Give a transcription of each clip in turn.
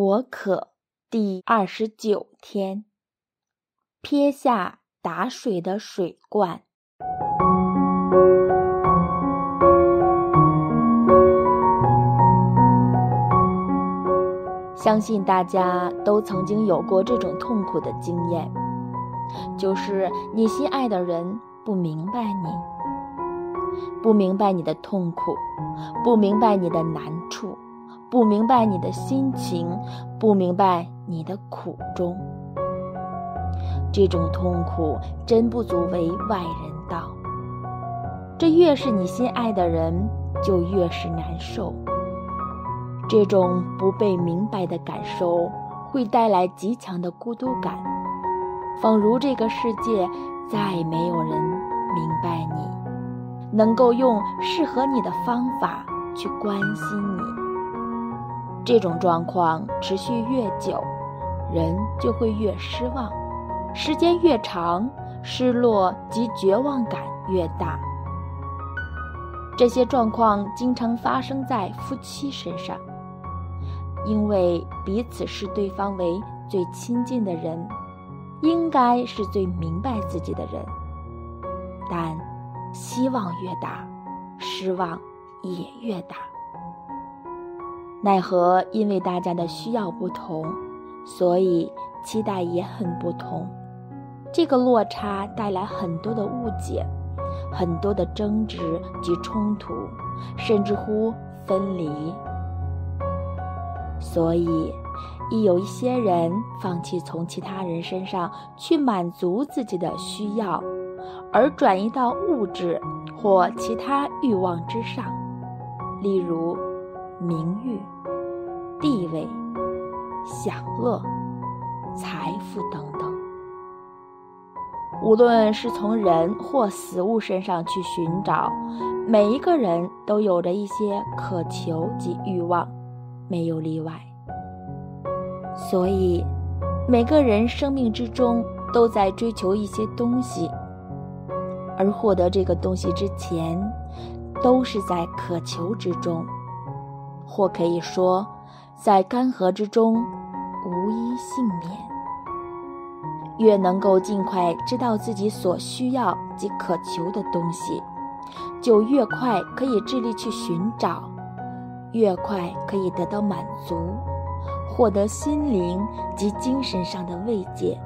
我渴第二十九天，撇下打水的水罐。相信大家都曾经有过这种痛苦的经验，就是你心爱的人不明白你，不明白你的痛苦，不明白你的难处。不明白你的心情，不明白你的苦衷，这种痛苦真不足为外人道。这越是你心爱的人，就越是难受。这种不被明白的感受，会带来极强的孤独感，仿如这个世界再没有人明白你，能够用适合你的方法去关心你。这种状况持续越久，人就会越失望，时间越长，失落及绝望感越大。这些状况经常发生在夫妻身上，因为彼此视对方为最亲近的人，应该是最明白自己的人，但希望越大，失望也越大。奈何，因为大家的需要不同，所以期待也很不同。这个落差带来很多的误解，很多的争执及冲突，甚至乎分离。所以，一有一些人放弃从其他人身上去满足自己的需要，而转移到物质或其他欲望之上，例如。名誉、地位、享乐、财富等等，无论是从人或死物身上去寻找，每一个人都有着一些渴求及欲望，没有例外。所以，每个人生命之中都在追求一些东西，而获得这个东西之前，都是在渴求之中。或可以说，在干涸之中无一幸免。越能够尽快知道自己所需要及渴求的东西，就越快可以致力去寻找，越快可以得到满足，获得心灵及精神上的慰藉。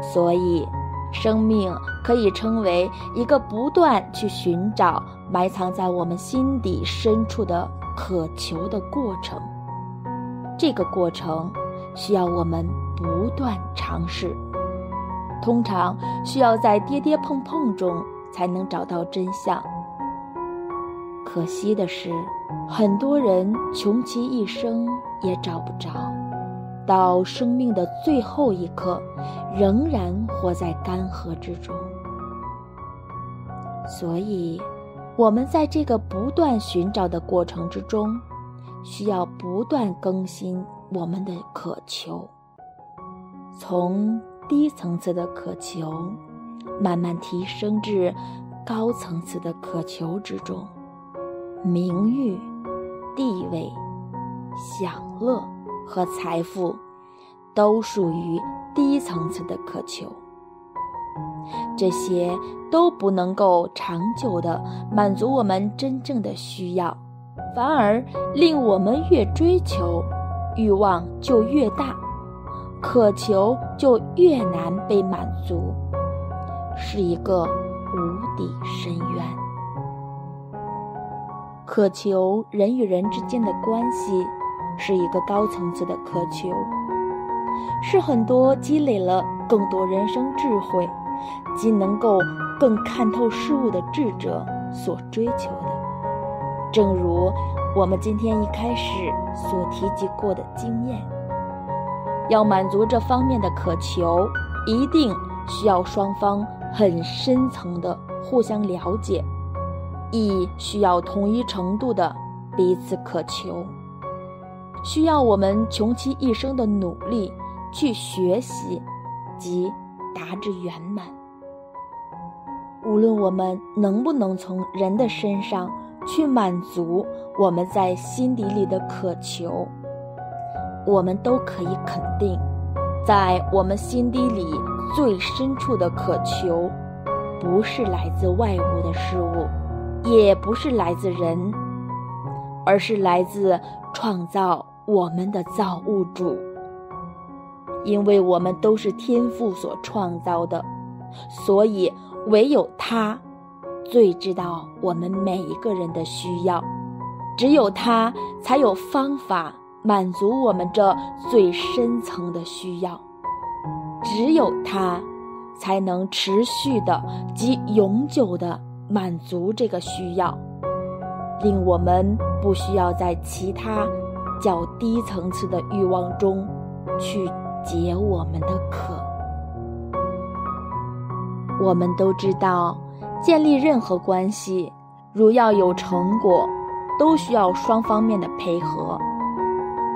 所以，生命可以称为一个不断去寻找埋藏在我们心底深处的。渴求的过程，这个过程需要我们不断尝试，通常需要在跌跌碰碰中才能找到真相。可惜的是，很多人穷其一生也找不着，到生命的最后一刻，仍然活在干涸之中。所以。我们在这个不断寻找的过程之中，需要不断更新我们的渴求，从低层次的渴求慢慢提升至高层次的渴求之中。名誉、地位、享乐和财富，都属于低层次的渴求。这些都不能够长久的满足我们真正的需要，反而令我们越追求，欲望就越大，渴求就越难被满足，是一个无底深渊。渴求人与人之间的关系，是一个高层次的渴求，是很多积累了更多人生智慧。即能够更看透事物的智者所追求的，正如我们今天一开始所提及过的经验，要满足这方面的渴求，一定需要双方很深层的互相了解，亦需要同一程度的彼此渴求，需要我们穷其一生的努力去学习及达至圆满。无论我们能不能从人的身上去满足我们在心底里的渴求，我们都可以肯定，在我们心底里最深处的渴求，不是来自外物的事物，也不是来自人，而是来自创造我们的造物主。因为我们都是天父所创造的，所以唯有他最知道我们每一个人的需要，只有他才有方法。满足我们这最深层的需要，只有他，才能持续的及永久的满足这个需要，令我们不需要在其他较低层次的欲望中去解我们的渴。我们都知道，建立任何关系，如要有成果，都需要双方面的配合。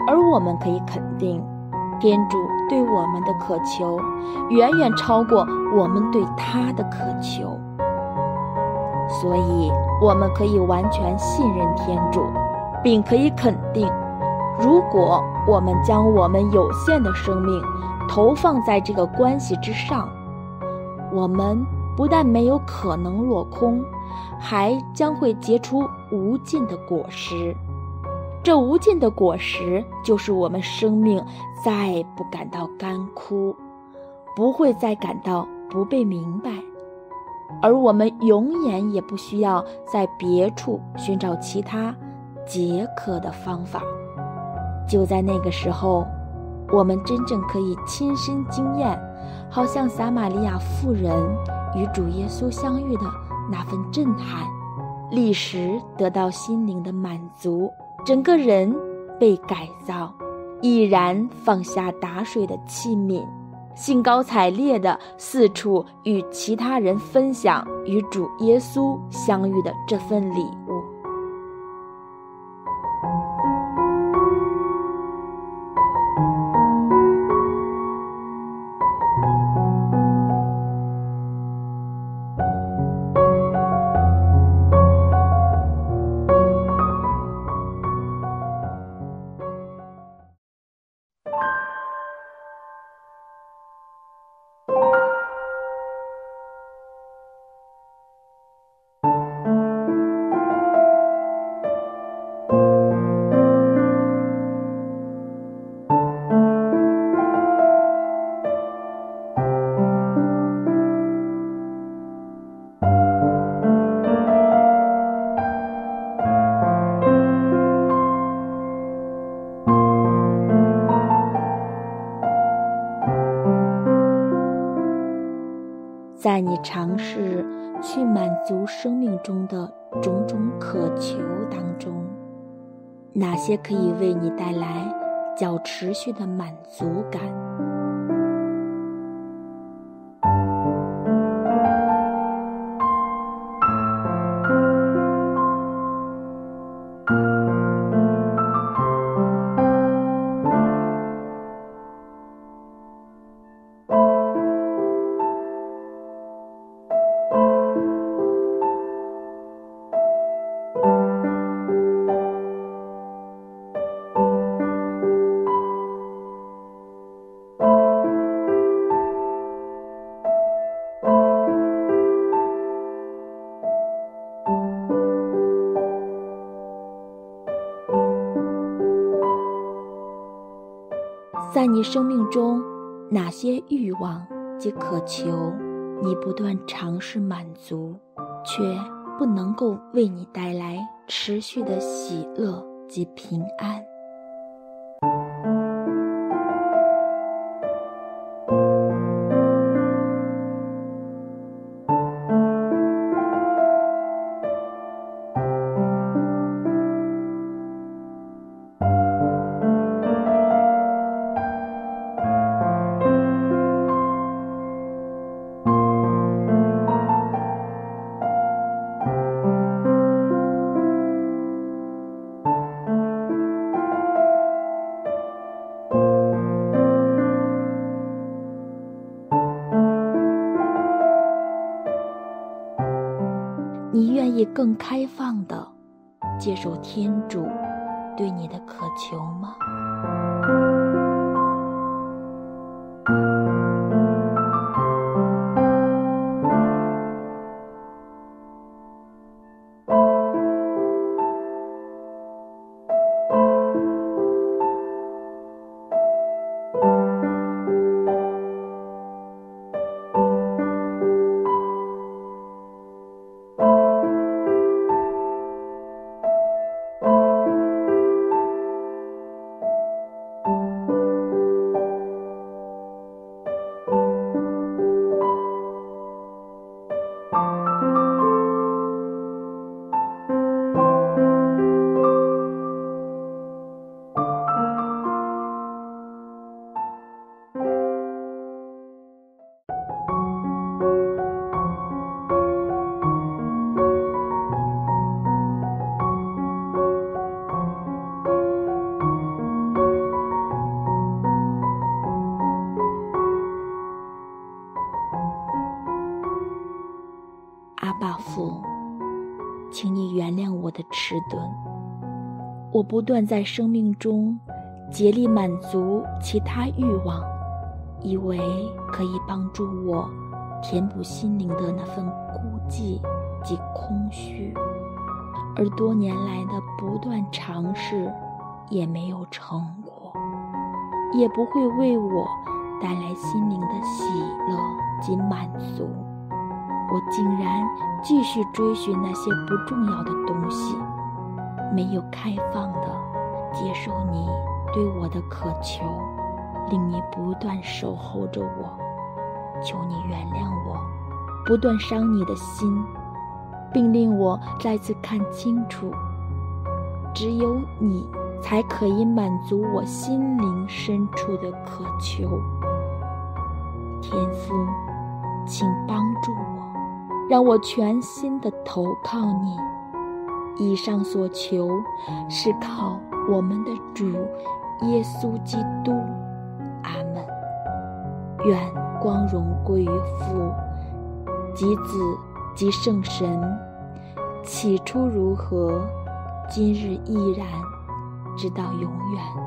而我们可以肯定，天主对我们的渴求，远远超过我们对他的渴求。所以，我们可以完全信任天主，并可以肯定，如果我们将我们有限的生命投放在这个关系之上，我们不但没有可能落空，还将会结出无尽的果实。这无尽的果实，就是我们生命再不感到干枯，不会再感到不被明白，而我们永远也不需要在别处寻找其他解渴的方法。就在那个时候，我们真正可以亲身经验，好像撒玛利亚妇人与主耶稣相遇的那份震撼，立时得到心灵的满足。整个人被改造，毅然放下打水的器皿，兴高采烈地四处与其他人分享与主耶稣相遇的这份礼物。你尝试去满足生命中的种种渴求当中，哪些可以为你带来较持续的满足感？在你生命中，哪些欲望及渴求，你不断尝试满足，却不能够为你带来持续的喜乐及平安？更开放的接受天主对你的渴求吗？原谅我的迟钝。我不断在生命中竭力满足其他欲望，以为可以帮助我填补心灵的那份孤寂及空虚，而多年来的不断尝试也没有成果，也不会为我带来心灵的喜乐及满足。我竟然继续追寻那些不重要的东西，没有开放的接受你对我的渴求，令你不断守候着我。求你原谅我，不断伤你的心，并令我再次看清楚，只有你才可以满足我心灵深处的渴求。天父，请帮助我。让我全心的投靠你。以上所求，是靠我们的主耶稣基督。阿门。愿光荣归于父、及子、及圣神。起初如何，今日依然，直到永远。